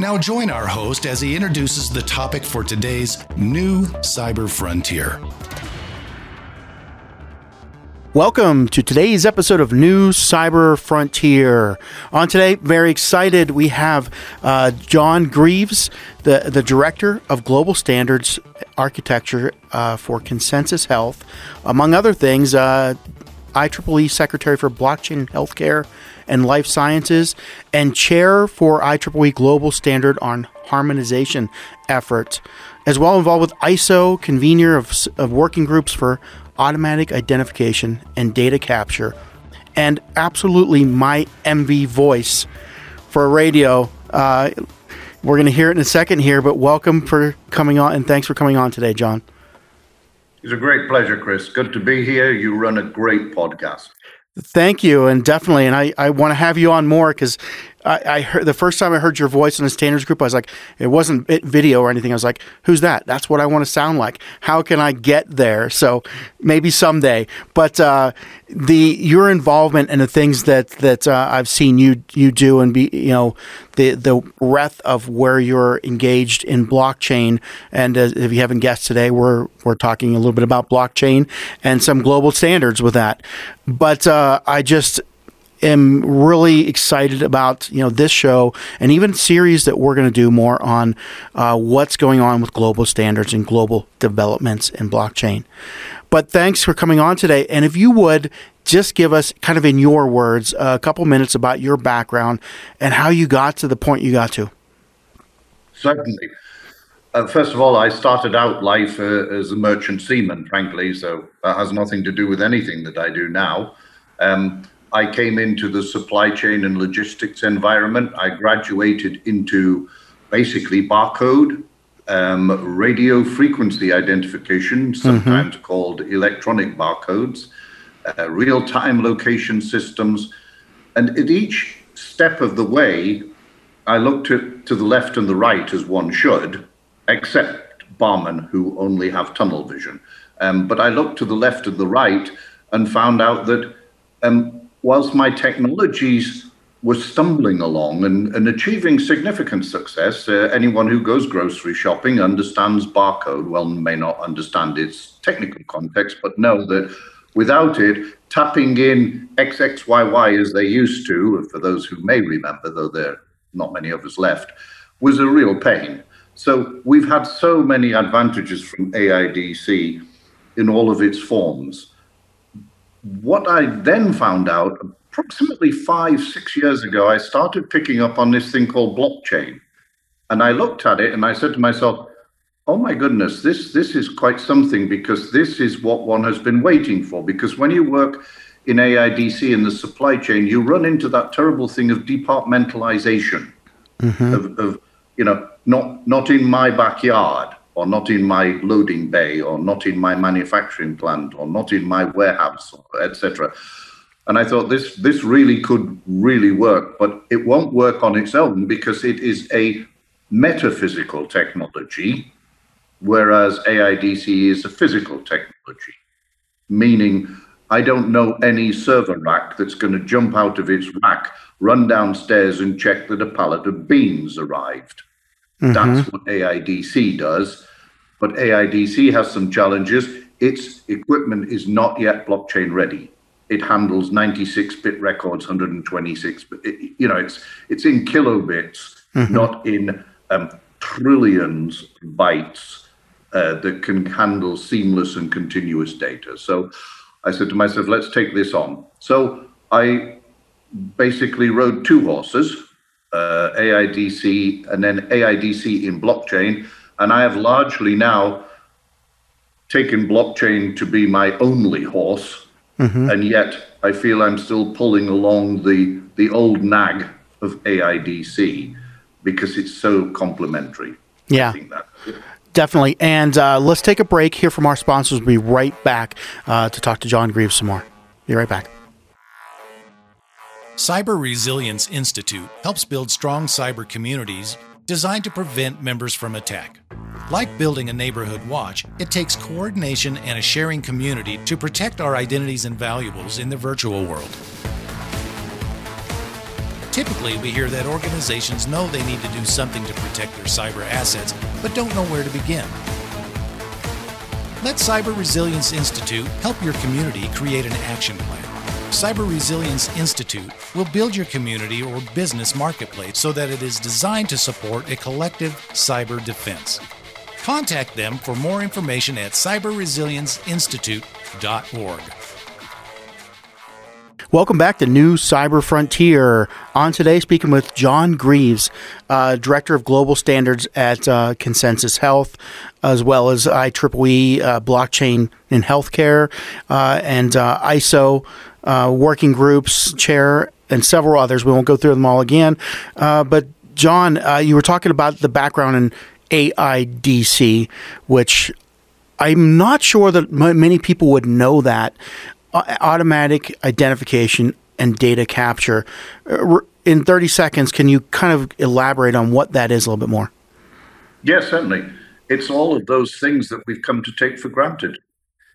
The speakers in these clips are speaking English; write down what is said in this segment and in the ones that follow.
Now, join our host as he introduces the topic for today's new cyber frontier. Welcome to today's episode of New Cyber Frontier. On today, very excited, we have uh, John Greaves, the, the Director of Global Standards Architecture uh, for Consensus Health. Among other things, uh, IEEE Secretary for Blockchain Healthcare and Life Sciences, and Chair for IEEE Global Standard on Harmonization Efforts, as well involved with ISO, convener of, of working groups for automatic identification and data capture, and absolutely my MV voice for radio. Uh, we're going to hear it in a second here, but welcome for coming on, and thanks for coming on today, John. It's a great pleasure, Chris. Good to be here. You run a great podcast. Thank you, and definitely, and I, I want to have you on more because I, I, heard the first time I heard your voice in a standards group, I was like, it wasn't video or anything. I was like, who's that? That's what I want to sound like. How can I get there? So maybe someday. But uh, the your involvement and the things that that uh, I've seen you you do and be you know the the breadth of where you're engaged in blockchain. And uh, if you haven't guessed today, we're we're talking a little bit about blockchain and some global standards with that. But uh, I just am really excited about you know this show and even series that we're going to do more on uh, what's going on with global standards and global developments in blockchain. But thanks for coming on today. And if you would just give us kind of in your words a couple minutes about your background and how you got to the point you got to. Certainly. Uh, first of all, I started out life uh, as a merchant seaman, frankly, so that has nothing to do with anything that I do now. Um, I came into the supply chain and logistics environment. I graduated into basically barcode, um, radio frequency identification, sometimes mm-hmm. called electronic barcodes, uh, real time location systems. And at each step of the way, I looked to, to the left and the right as one should, except barmen who only have tunnel vision. Um, but I looked to the left and the right and found out that um, whilst my technologies were stumbling along and, and achieving significant success, uh, anyone who goes grocery shopping understands barcode. Well, may not understand its technical context, but know that without it, tapping in XXYY as they used to, for those who may remember, though there are not many of us left, was a real pain. So we've had so many advantages from AIDC in all of its forms what I then found out, approximately five, six years ago, I started picking up on this thing called blockchain. And I looked at it and I said to myself, oh my goodness, this, this is quite something because this is what one has been waiting for. Because when you work in AIDC in the supply chain, you run into that terrible thing of departmentalization, mm-hmm. of, of, you know, not, not in my backyard or not in my loading bay or not in my manufacturing plant or not in my warehouse etc and i thought this this really could really work but it won't work on its own because it is a metaphysical technology whereas aidc is a physical technology. Meaning i don't know any server rack that's going to jump out of its rack run downstairs and check that a pallet of beans arrived Mm-hmm. That's what AIDC does. But AIDC has some challenges. Its equipment is not yet blockchain ready. It handles 96-bit records, 126. But it, you know, it's it's in kilobits, mm-hmm. not in um, trillions bytes uh, that can handle seamless and continuous data. So I said to myself, let's take this on. So I basically rode two horses uh, AIDC and then AIDC in blockchain. And I have largely now taken blockchain to be my only horse. Mm-hmm. And yet I feel I'm still pulling along the, the old nag of AIDC because it's so complementary. Yeah. Definitely. And uh, let's take a break here from our sponsors. We'll be right back uh, to talk to John Greaves some more. Be right back. Cyber Resilience Institute helps build strong cyber communities designed to prevent members from attack. Like building a neighborhood watch, it takes coordination and a sharing community to protect our identities and valuables in the virtual world. Typically, we hear that organizations know they need to do something to protect their cyber assets, but don't know where to begin. Let Cyber Resilience Institute help your community create an action plan. Cyber Resilience Institute will build your community or business marketplace so that it is designed to support a collective cyber defense. Contact them for more information at cyberresilienceinstitute.org. Welcome back to New Cyber Frontier. On today, speaking with John Greaves, uh, Director of Global Standards at uh, Consensus Health, as well as IEEE uh, Blockchain in Healthcare uh, and uh, ISO uh, Working Groups Chair, and several others. We won't go through them all again. but, John, you were talking about the background in AIDC, which I'm not sure that m- many people would know that automatic identification and data capture. Uh, in 30 seconds, can you kind of elaborate on what that is a little bit more? Yes, certainly. It's all of those things that we've come to take for granted.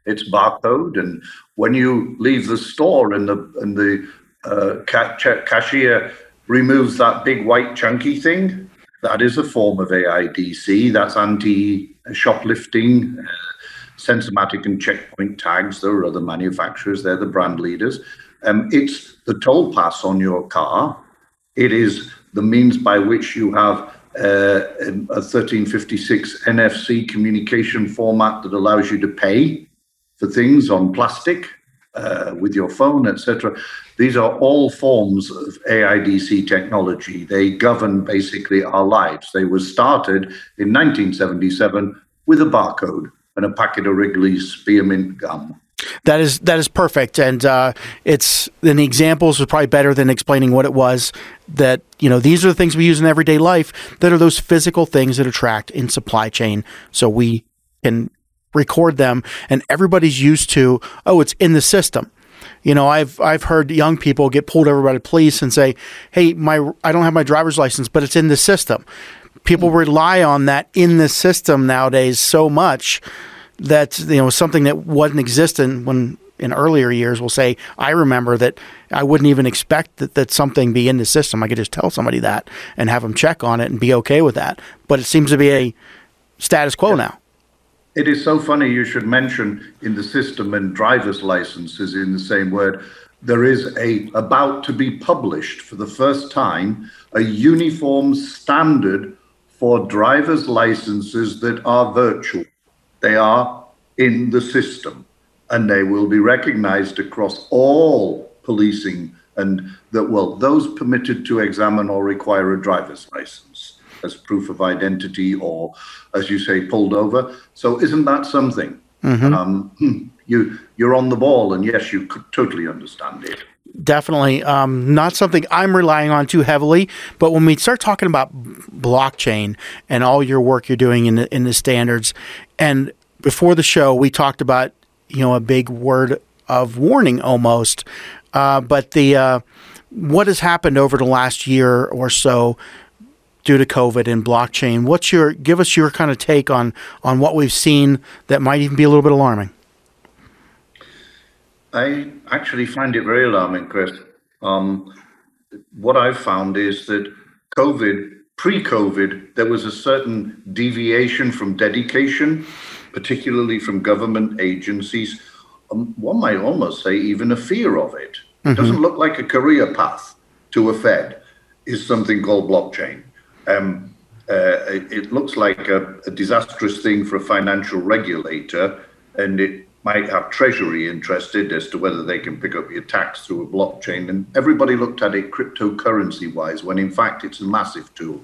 It's barcode, and when you leave the store and the and the uh, ca- cashier removes that big white chunky thing, that is a form of AIDC. That's anti-shoplifting. Uh, Sensormatic and Checkpoint tags. There are other manufacturers. They're the brand leaders. Um, it's the toll pass on your car. It is the means by which you have uh, a 1356 NFC communication format that allows you to pay for things on plastic uh, with your phone, etc. These are all forms of AIDC technology. They govern basically our lives. They were started in 1977 with a barcode and a packet of Wrigley's spearmint gum. That is that is perfect, and uh, it's and the examples are probably better than explaining what it was. That you know these are the things we use in everyday life that are those physical things that are tracked in supply chain, so we can record them, and everybody's used to oh it's in the system. You know, I've I've heard young people get pulled over by the police and say, "Hey, my I don't have my driver's license, but it's in the system." people hmm. rely on that in the system nowadays so much that you know something that wasn't existent when in earlier years will say i remember that i wouldn't even expect that, that something be in the system. I could just tell somebody that and have them check on it and be okay with that. But it seems to be a status quo now it is so funny you should mention in the system and driver's licenses in the same word there is a about to be published for the first time a uniform standard for driver's licenses that are virtual. They are in the system and they will be recognized across all policing and that, well, those permitted to examine or require a driver's license as proof of identity or, as you say, pulled over. So isn't that something? Mm-hmm. Um, hmm, you, you're on the ball, and yes, you could totally understand it definitely um, not something I'm relying on too heavily. But when we start talking about blockchain and all your work you're doing in the, in the standards, and before the show we talked about you know a big word of warning almost, uh, but the uh, what has happened over the last year or so due to COVID and blockchain. What's your give us your kind of take on on what we've seen that might even be a little bit alarming? I actually find it very alarming, Chris. Um, what I've found is that COVID, pre COVID, there was a certain deviation from dedication, particularly from government agencies. Um, one might almost say even a fear of it. Mm-hmm. It doesn't look like a career path to a Fed, is something called blockchain. Um, uh, it, looks like a, a disastrous thing for a financial regulator, and it might have Treasury interested as to whether they can pick up your tax through a blockchain. And everybody looked at it cryptocurrency wise, when in fact it's a massive tool.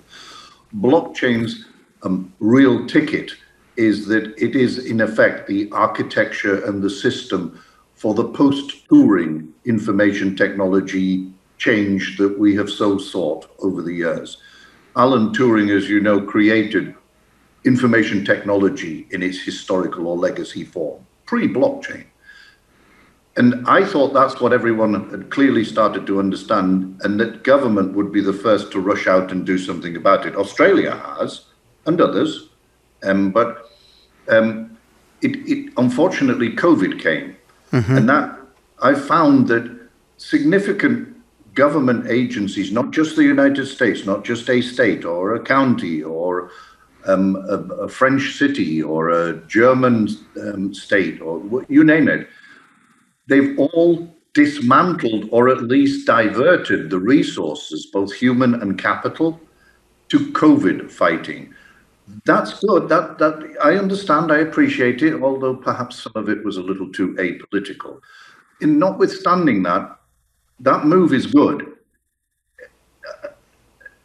Blockchain's um, real ticket is that it is, in effect, the architecture and the system for the post Turing information technology change that we have so sought over the years. Alan Turing, as you know, created information technology in its historical or legacy form, pre blockchain. And I thought that's what everyone had clearly started to understand, and that government would be the first to rush out and do something about it. Australia has, and others, um, but um, it, it, unfortunately COVID came, mm-hmm. and that I found that significant government agencies, not just the United States, not just a state or a county or um, a, a, French city or a German um, state or you name it, they've all dismantled or at least diverted the resources, both human and capital, to COVID fighting. That's good. That that I understand. I appreciate it. Although perhaps some of it was a little too apolitical. In notwithstanding that, that move is good uh,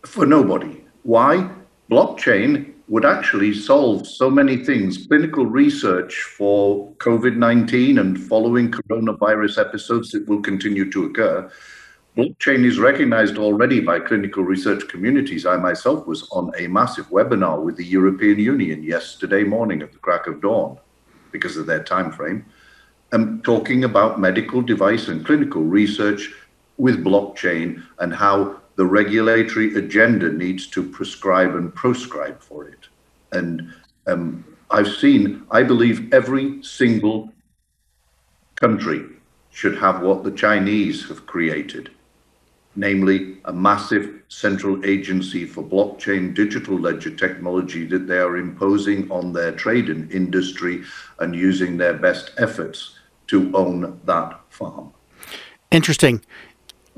for nobody. Why? Blockchain would actually solve so many things. Clinical research for COVID 19 and following coronavirus episodes that will continue to occur. Blockchain is recognized already by clinical research communities. I myself was on a massive webinar with the European Union yesterday morning at the crack of dawn because of their time frame, um, talking about medical device and clinical research with blockchain and how the regulatory agenda needs to prescribe and proscribe for it. And um, I've seen, I believe every single country should have what the Chinese have created, namely a massive central agency for blockchain digital ledger technology that they are imposing on their trade and industry and using their best efforts to own that farm. Interesting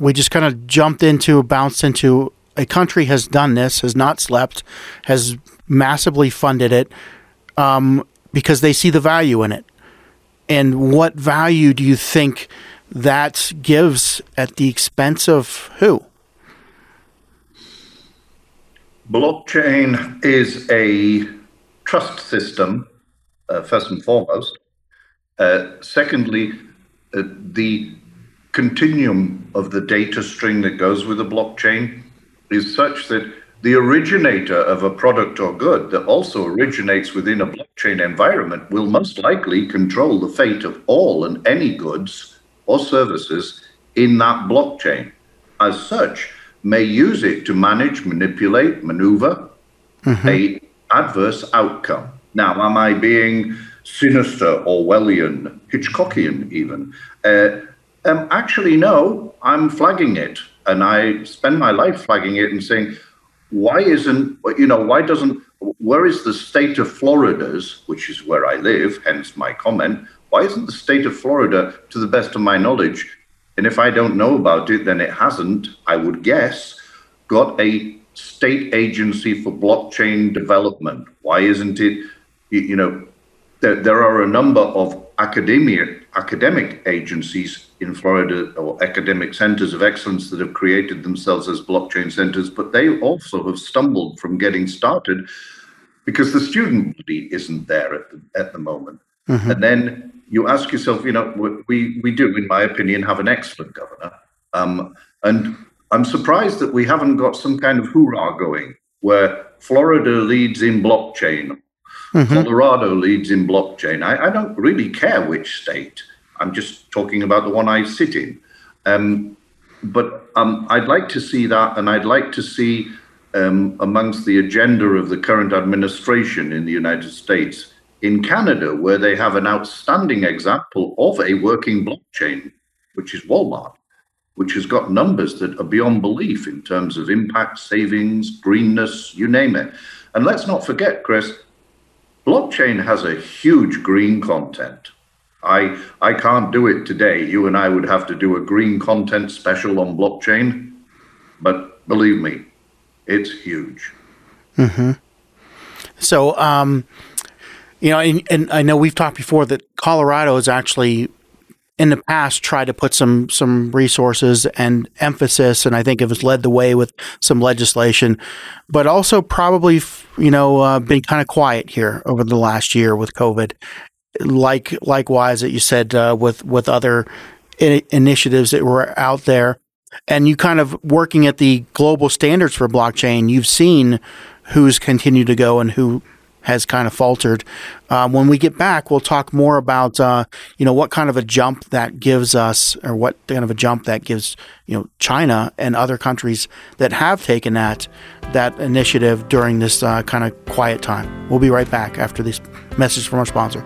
we just kind of jumped into, bounced into a country has done this, has not slept, has massively funded it um, because they see the value in it. And what value do you think that gives at the expense of who? Blockchain is a trust system, uh, first and foremost. Uh, secondly, uh, the continuum of the data string that goes with a blockchain is such that the originator of a product or good that also originates within a blockchain environment will most likely control the fate of all and any goods or services in that blockchain. As such, may use it to manage, manipulate, maneuver mm-hmm. a adverse outcome. Now, am I being sinister, Orwellian, Hitchcockian even? Uh, um, actually, no, I'm flagging it. And I spend my life flagging it and saying, why isn't, you know, why doesn't, where is the state of Florida's, which is where I live, hence my comment, why isn't the state of Florida, to the best of my knowledge, and if I don't know about it, then it hasn't, I would guess, got a state agency for blockchain development. Why isn't it, you know, there, there are a number of academia, academic agencies in Florida or academic centers of excellence that have created themselves as blockchain centers, but they also have stumbled from getting started because the student body isn't there at the, at the moment. Mm-hmm. And then you ask yourself, you know, we, we do, in my opinion, have an excellent governor. Um, and I'm surprised that we haven't got some kind of hoorah going where Florida leads in blockchain, mm-hmm. Colorado leads in blockchain. I, I don't really care which state. I'm just talking about the one I sit in. Um, but um, I'd like to see that, and I'd like to see um, amongst the agenda of the current administration in the United States, in Canada, where they have an outstanding example of a working blockchain, which is Walmart, which has got numbers that are beyond belief in terms of impact, savings, greenness, you name it. And let's not forget, Chris, blockchain has a huge green content. I I can't do it today. You and I would have to do a green content special on blockchain, but believe me, it's huge. Mm-hmm. So, um, you know, and, and, I know we've talked before that Colorado is actually, in the past, tried to put some some resources and emphasis, and I think it was led the way with some legislation, but also probably, you know, uh, been kind of quiet here over the last year with COVID like likewise that you said uh, with with other I- initiatives that were out there, and you kind of working at the global standards for blockchain. You've seen who's continued to go and who has kind of faltered. Uh, when we get back, we'll talk more about uh, you know what kind of a jump that gives us, or what kind of a jump that gives you know China and other countries that have taken that that initiative during this uh, kind of quiet time. We'll be right back after this message from our sponsor.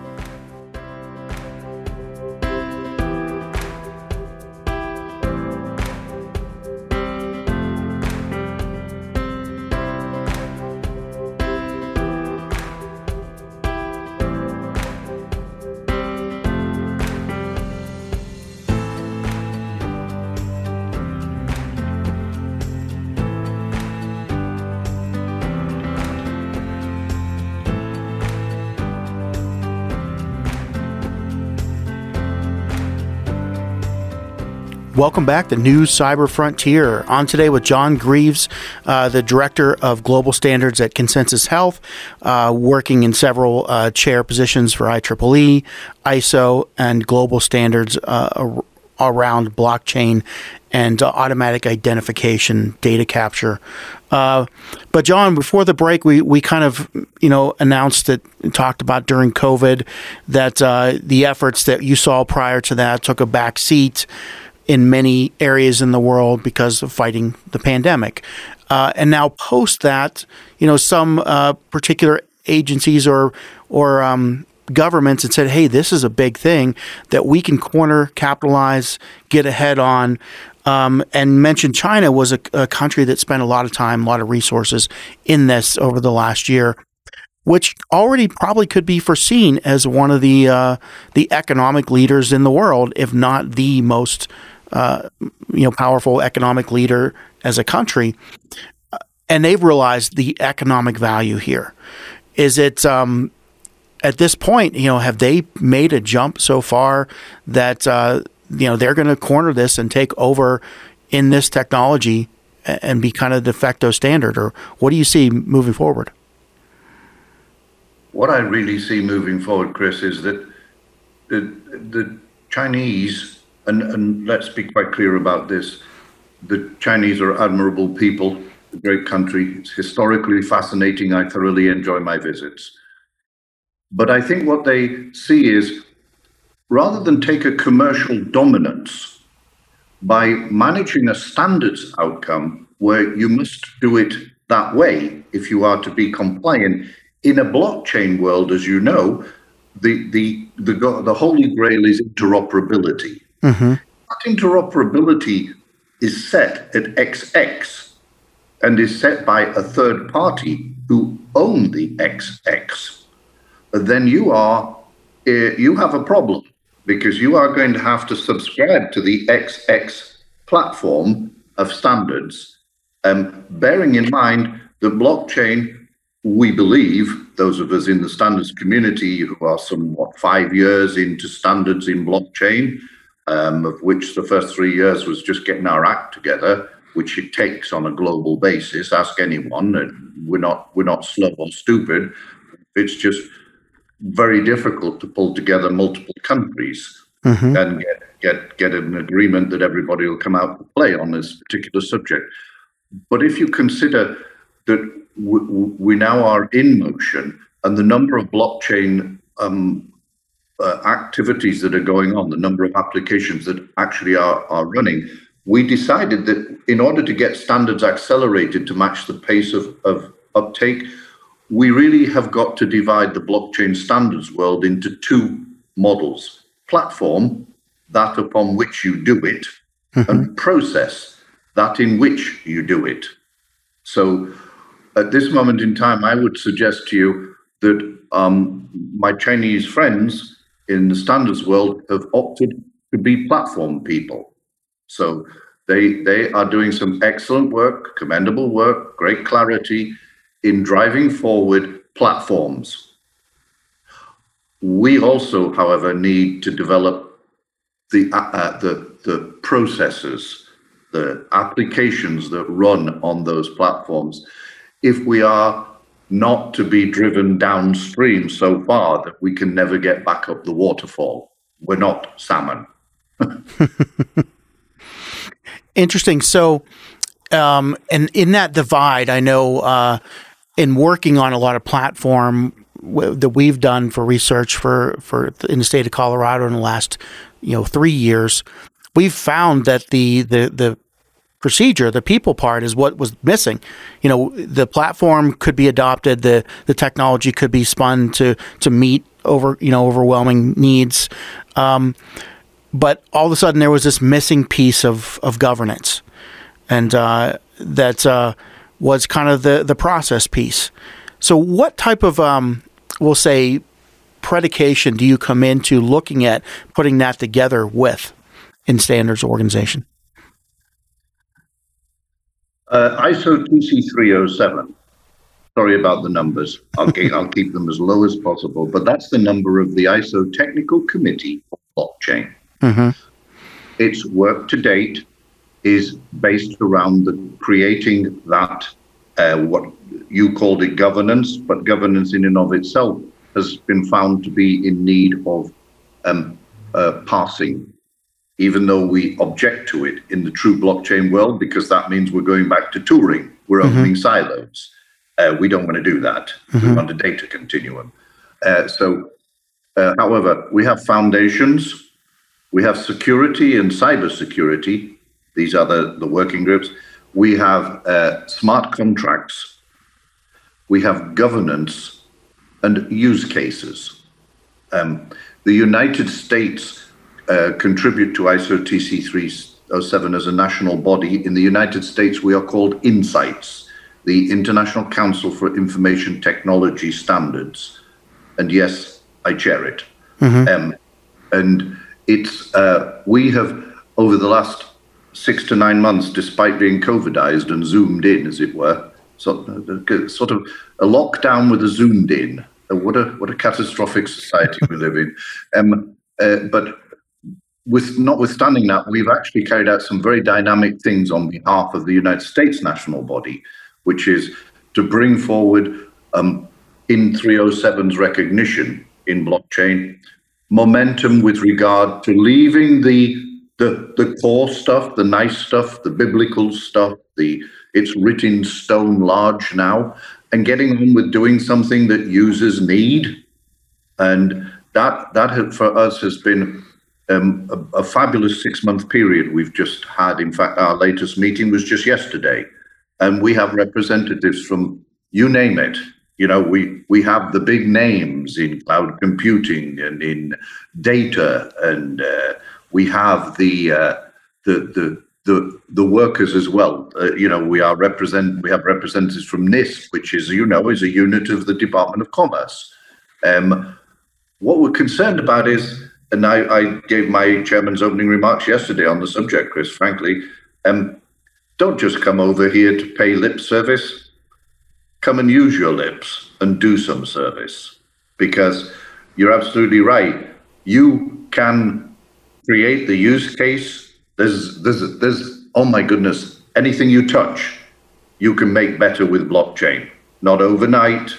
Welcome back to New Cyber Frontier. On today with John Greaves, uh, the Director of Global Standards at Consensus Health, uh, working in several uh, chair positions for IEEE, ISO, and global standards uh, around blockchain and automatic identification data capture. Uh, but John, before the break, we, we kind of you know announced that talked about during COVID that uh, the efforts that you saw prior to that took a back seat in many areas in the world because of fighting the pandemic. Uh, and now, post that, you know, some uh, particular agencies or or um, governments had said, "Hey, this is a big thing that we can corner, capitalize, get ahead on." Um, and mentioned China was a, a country that spent a lot of time, a lot of resources in this over the last year which already probably could be foreseen as one of the uh, the economic leaders in the world, if not the most uh, you know powerful economic leader as a country, and they've realized the economic value here. Is it um, at this point? You know, have they made a jump so far that uh, you know they're going to corner this and take over in this technology and be kind of de facto standard, or what do you see moving forward? What I really see moving forward, Chris, is that the the Chinese and, and let's be quite clear about this. The Chinese are admirable people, a great country. It's historically fascinating. I thoroughly enjoy my visits. But I think what they see is rather than take a commercial dominance by managing a standards outcome where you must do it that way if you are to be compliant, in a blockchain world, as you know, the, the, the, the holy grail is interoperability. Mm-hmm. Interoperability is set at XX and is set by a third party who own the XX. Then you are uh, you have a problem because you are going to have to subscribe to the XX platform of standards, um, bearing in mind that blockchain, we believe, those of us in the standards community who are somewhat five years into standards in blockchain, um, of which the first three years was just getting our act together, which it takes on a global basis. Ask anyone, and we're not we're not slow or stupid. It's just very difficult to pull together multiple countries mm-hmm. and get get get an agreement that everybody will come out to play on this particular subject. But if you consider that we, we now are in motion and the number of blockchain um, uh, activities that are going on, the number of applications that actually are, are running, we decided that in order to get standards accelerated to match the pace of, of uptake, we really have got to divide the blockchain standards world into two models platform, that upon which you do it, mm-hmm. and process, that in which you do it. So at this moment in time, I would suggest to you that um, my Chinese friends in the standards world have opted to be platform people. So they they are doing some excellent work, commendable work, great clarity in driving forward platforms. We also, however, need to develop the uh, uh the the processes, the applications that run on those platforms. If we are not to be driven downstream so far that we can never get back up the waterfall. We're not salmon. Interesting. So, um, and in that divide, I know uh, in working on a lot of platform that we've done for research for for in the state of Colorado in the last you know three years, we've found that the the the procedure, the people part, is what was missing. You know, the platform could be adopted, the the technology could be spun to to meet over you know overwhelming needs, um, but all of a sudden there was this missing piece of of governance, and uh, that uh, was kind of the the process piece. So, what type of um, we'll say predication do you come into looking at putting that together with in standards organization? Uh, ISO 23307. Sorry about the numbers. I'll, keep, I'll keep them as low as possible, but that's the number of the ISO Technical Committee for Blockchain. Mm-hmm. Its work to date is based around the creating that uh, what you called it governance, but governance in and of itself has been found to be in need of um, uh, passing even though we object to it in the true blockchain world, because that means we're going back to Turing. We're mm-hmm. opening silos. Uh, we don't want to do that. Mm-hmm. We want a data continuum. Uh, so, uh, however, we have foundations, we have security and cybersecurity. These are the, the working groups. We have uh, smart contracts. We have governance and use cases. Um, the United States uh, contribute to ISO TC 307 as a national body. In the United States, we are called INCITS, the International Council for Information Technology Standards. And yes, I chair it. Mm-hmm. Um, and it's uh, we have over the last six to nine months, despite being COVIDized and zoomed in, as it were, sort of, sort of a lockdown with a zoomed in. Uh, what a what a catastrophic society we live in. Um, uh, but with notwithstanding that, we've actually carried out some very dynamic things on behalf of the United States national body, which is to bring forward um, in 307's recognition in blockchain momentum with regard to leaving the the the core stuff, the nice stuff, the biblical stuff, the it's written stone large now, and getting on with doing something that users need, and that that for us has been um, a, a, fabulous six month period we've just had. In fact, our latest meeting was just yesterday, and we have representatives from you name it. You know, we we have the big names in cloud computing and in data, and uh, we have the uh, the the the the workers as well. Uh, you know, we are represent we have representatives from NIST, which is you know is a unit of the Department of Commerce. Um, what we're concerned about is and I, I, gave my chairman's opening remarks yesterday on the subject, Chris, frankly. Um, don't just come over here to pay lip service. Come and use your lips and do some service because you're absolutely right. You can create the use case. There's, there's, there's, oh my goodness, anything you touch, you can make better with blockchain. Not overnight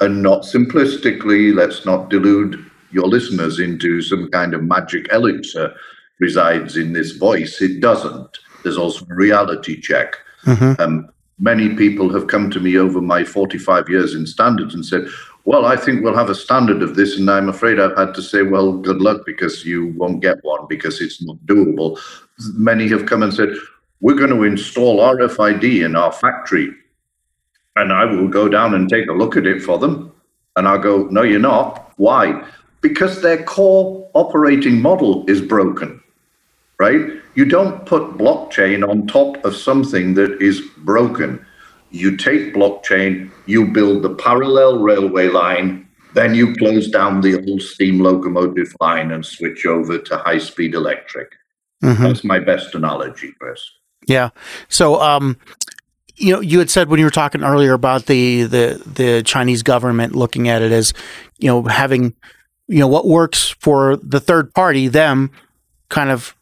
and not simplistically. Let's not delude your listeners into some kind of magic elixir resides in this voice. It doesn't. There's also a reality check. Mm-hmm. Um, many people have come to me over my 45 years in standards and said, well, I think we'll have a standard of this. And I'm afraid I've had to say, well, good luck because you won't get one because it's not doable. Many have come and said, we're going to install RFID in our factory. And I will go down and take a look at it for them. And I'll go, no, you're not. Why? Because their core operating model is broken, right? You don't put blockchain on top of something that is broken. You take blockchain, you build the parallel railway line, then you close down the old steam locomotive line and switch over to high speed electric. Mm-hmm. That's my best analogy, Chris. Yeah. So, um, you know, you had said when you were talking earlier about the, the the Chinese government looking at it as, you know, having you know, what works for the third party, them kind of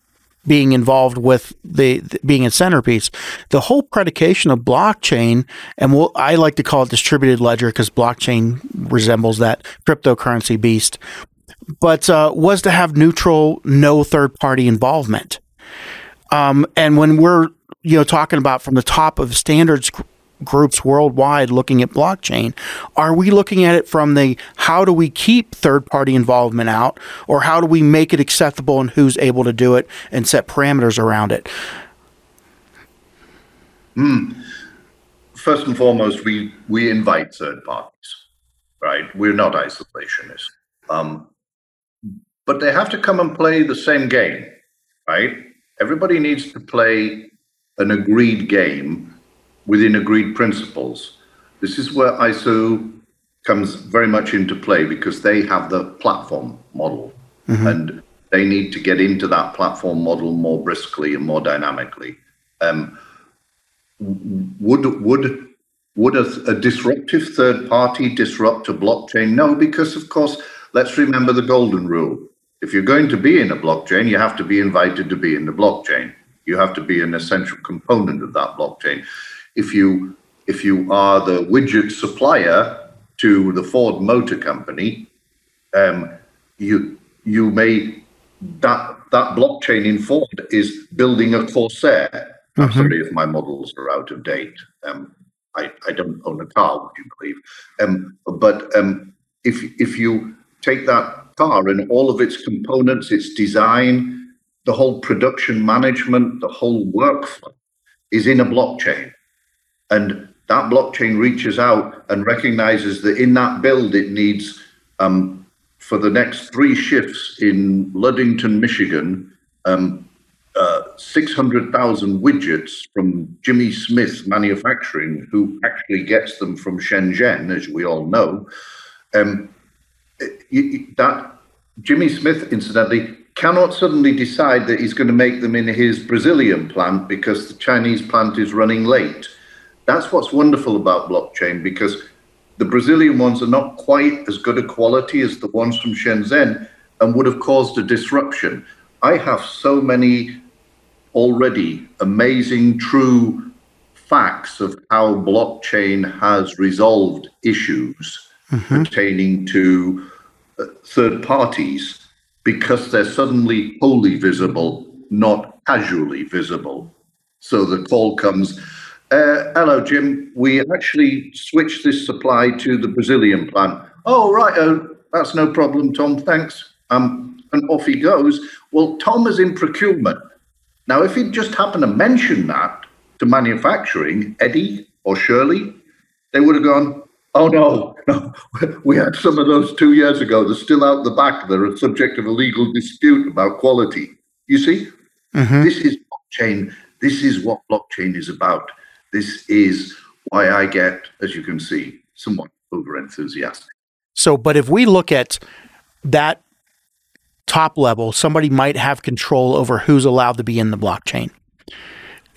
being involved with the, the, being a centerpiece. The whole predication of blockchain, and we'll, I like to call it distributed ledger because blockchain resembles that cryptocurrency beast, but uh, was to have neutral, no third party involvement. Um, and when we're you know talking about from the top of standards groups worldwide looking at blockchain. Are we looking at it from the how do we keep third party involvement out, or how do we make it acceptable and who's able to do it and set parameters around it? Hmm. First and foremost, we we invite third parties, right? We're not isolationists, um, but they have to come and play the same game, right? Everybody needs to play an agreed game within agreed principles. This is where ISO comes very much into play because they have the platform model mm-hmm. and they need to get into that platform model more briskly and more dynamically. Um, would would would a, a, disruptive third party disrupt a blockchain? No, because of course, let's remember the golden rule. If you're going to be in a blockchain, you have to be invited to be in the blockchain. You have to be an essential component of that blockchain. If you if you are the widget supplier to the Ford Motor Company, um, you you may that that blockchain in Ford is building a Corsair. Mm-hmm. I'm sorry if my models are out of date. Um, I, I don't own a car, would you believe? Um, but um, if if you take that car and all of its components, its design, the whole production management, the whole workflow is in a blockchain. And that blockchain reaches out and recognizes that in that build, it needs, um, for the next three shifts in Ludington, Michigan, um, uh, 600,000 widgets from Jimmy Smith Manufacturing, who actually gets them from Shenzhen, as we all know. Um, that Jimmy Smith, incidentally, cannot suddenly decide that he's going to make them in his Brazilian plant because the Chinese plant is running late. That's what's wonderful about blockchain because the Brazilian ones are not quite as good a quality as the ones from Shenzhen and would have caused a disruption. I have so many already amazing, true facts of how blockchain has resolved issues mm-hmm. pertaining to uh, third parties because they're suddenly wholly visible, not casually visible. So the call comes, uh, hello, Jim, we actually switched this supply to the Brazilian plant. Oh, right, oh, that's no problem, Tom, thanks. Um, and off he goes. Well, Tom is in procurement. Now, if he'd just happened to mention that to manufacturing, Eddie or Shirley, they would have gone, Oh no, no. We had some of those two years ago. They're still out the back. They're a subject of a legal dispute about quality. You see, mm-hmm. this is blockchain. This is what blockchain is about. This is why I get, as you can see, somewhat over enthusiastic. So, but if we look at that top level, somebody might have control over who's allowed to be in the blockchain.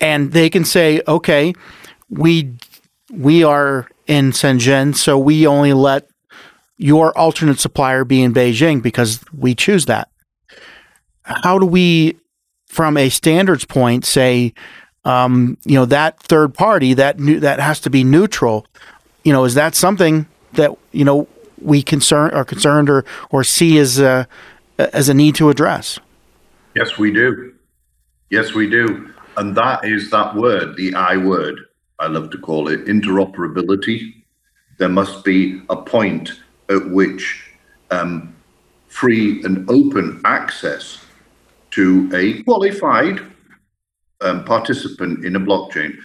And they can say, okay, we we are in Shenzhen, so we only let your alternate supplier be in Beijing because we choose that. How do we, from a standards point, say, um, you know, that third party that new, that has to be neutral? You know, is that something that you know we concern are concerned or or see as a as a need to address? Yes, we do. Yes, we do, and that is that word, the I word I love to call it interoperability. There must be a point at which um, free and open access to a qualified um, participant in a blockchain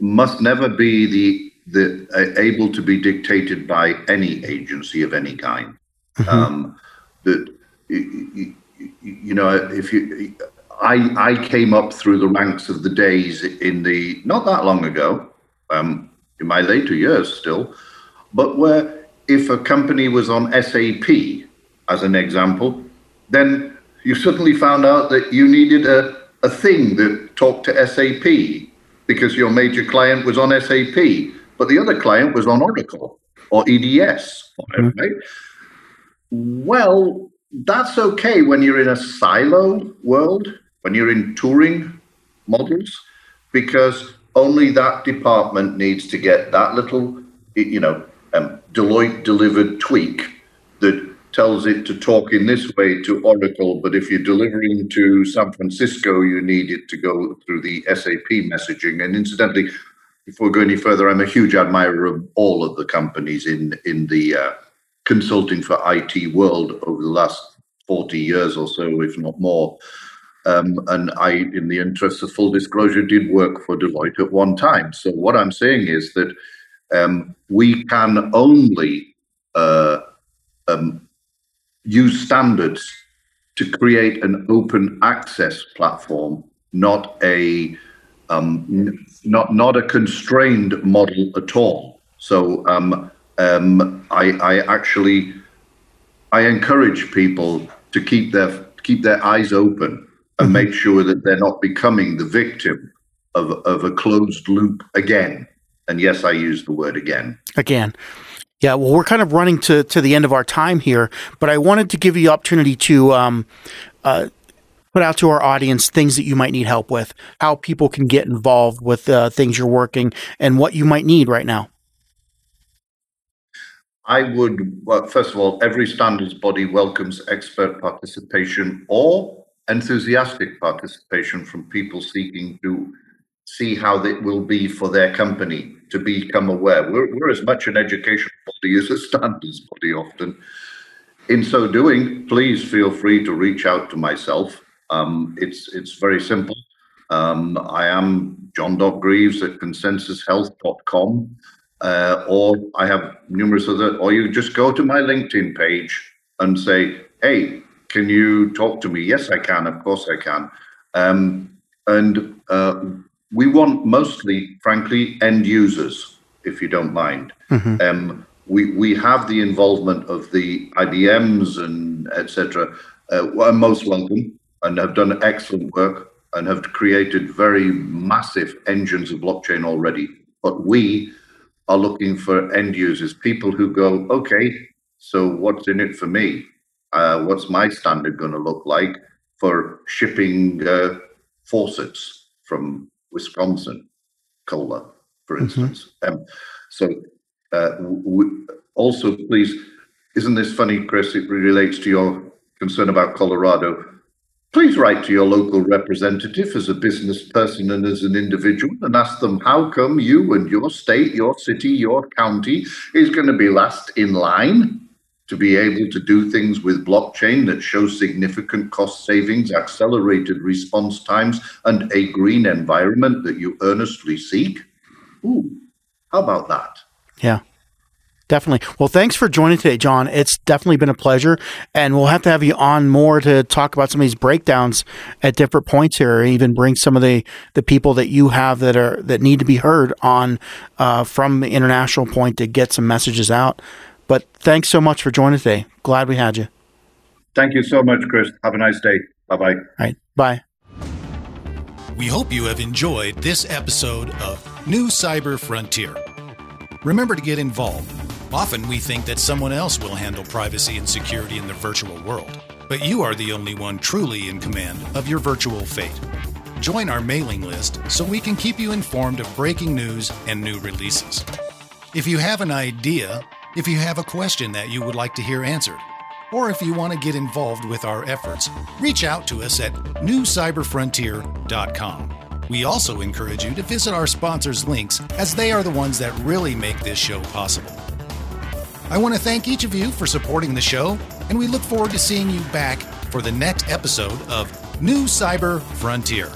must never be the the uh, able to be dictated by any agency of any kind. Mm-hmm. Um, that you, you know, if you I, I came up through the ranks of the days in the not that long ago, um, in my later years still, but where if a company was on SAP, as an example, then you suddenly found out that you needed a, a thing that talked to SAP because your major client was on SAP, but the other client was on Oracle or EDS. Mm-hmm. Right? Well, that's okay when you're in a silo world when you're in Turing models, because only that department needs to get that little, you know, um, Deloitte delivered tweak that tells it to talk in this way to Oracle, but if you're delivering to San Francisco, you need it to go through the SAP messaging. And incidentally, before we go any further, I'm a huge admirer of all of the companies in in the uh, consulting for IT world over the last 40 years or so, if not more. Um, and I, in the interest of full disclosure, did work for Deloitte at one time. So what I'm saying is that um, we can only uh, um, use standards to create an open access platform, not a um, not not a constrained model at all. So um, um, I, I actually I encourage people to keep their keep their eyes open and mm-hmm. make sure that they're not becoming the victim of of a closed loop again. And yes, I use the word again. Again. Yeah, well, we're kind of running to, to the end of our time here, but I wanted to give you the opportunity to um, uh, put out to our audience things that you might need help with, how people can get involved with uh, things you're working, and what you might need right now. I would, well, first of all, every standards body welcomes expert participation or enthusiastic participation from people seeking to see how it will be for their company to become aware. We're, we're as much an education body as a standards body often. In so doing, please feel free to reach out to myself. Um, it's it's very simple. Um, I am John Doc Greaves at consensushealth.com uh, or I have numerous other, or you just go to my LinkedIn page and say, hey, can you talk to me? Yes, I can. Of course, I can. Um, and uh, we want mostly, frankly, end users, if you don't mind. Mm-hmm. Um, we we have the involvement of the IBMs and etc. Uh, are most welcome and have done excellent work and have created very massive engines of blockchain already. But we are looking for end users, people who go, okay, so what's in it for me? Uh, what's my standard going to look like for shipping uh, faucets from Wisconsin, Kohler, for mm-hmm. instance? Mm-hmm. Um, so, uh, w- also, please, isn't this funny, Chris? It relates to your concern about Colorado please write to your local representative as a business person and as an individual and ask them how come you and your state, your city, your county is going to be last in line to be able to do things with blockchain that show significant cost savings, accelerated response times, and a green environment that you earnestly seek. Ooh, how about that? Yeah. Definitely. Well, thanks for joining today, John. It's definitely been a pleasure, and we'll have to have you on more to talk about some of these breakdowns at different points here, even bring some of the, the people that you have that are that need to be heard on uh, from the international point to get some messages out. But thanks so much for joining today. Glad we had you. Thank you so much, Chris. Have a nice day. Bye bye. All right. Bye. We hope you have enjoyed this episode of New Cyber Frontier. Remember to get involved Often we think that someone else will handle privacy and security in the virtual world, but you are the only one truly in command of your virtual fate. Join our mailing list so we can keep you informed of breaking news and new releases. If you have an idea, if you have a question that you would like to hear answered, or if you want to get involved with our efforts, reach out to us at newcyberfrontier.com. We also encourage you to visit our sponsors' links as they are the ones that really make this show possible. I want to thank each of you for supporting the show, and we look forward to seeing you back for the next episode of New Cyber Frontier.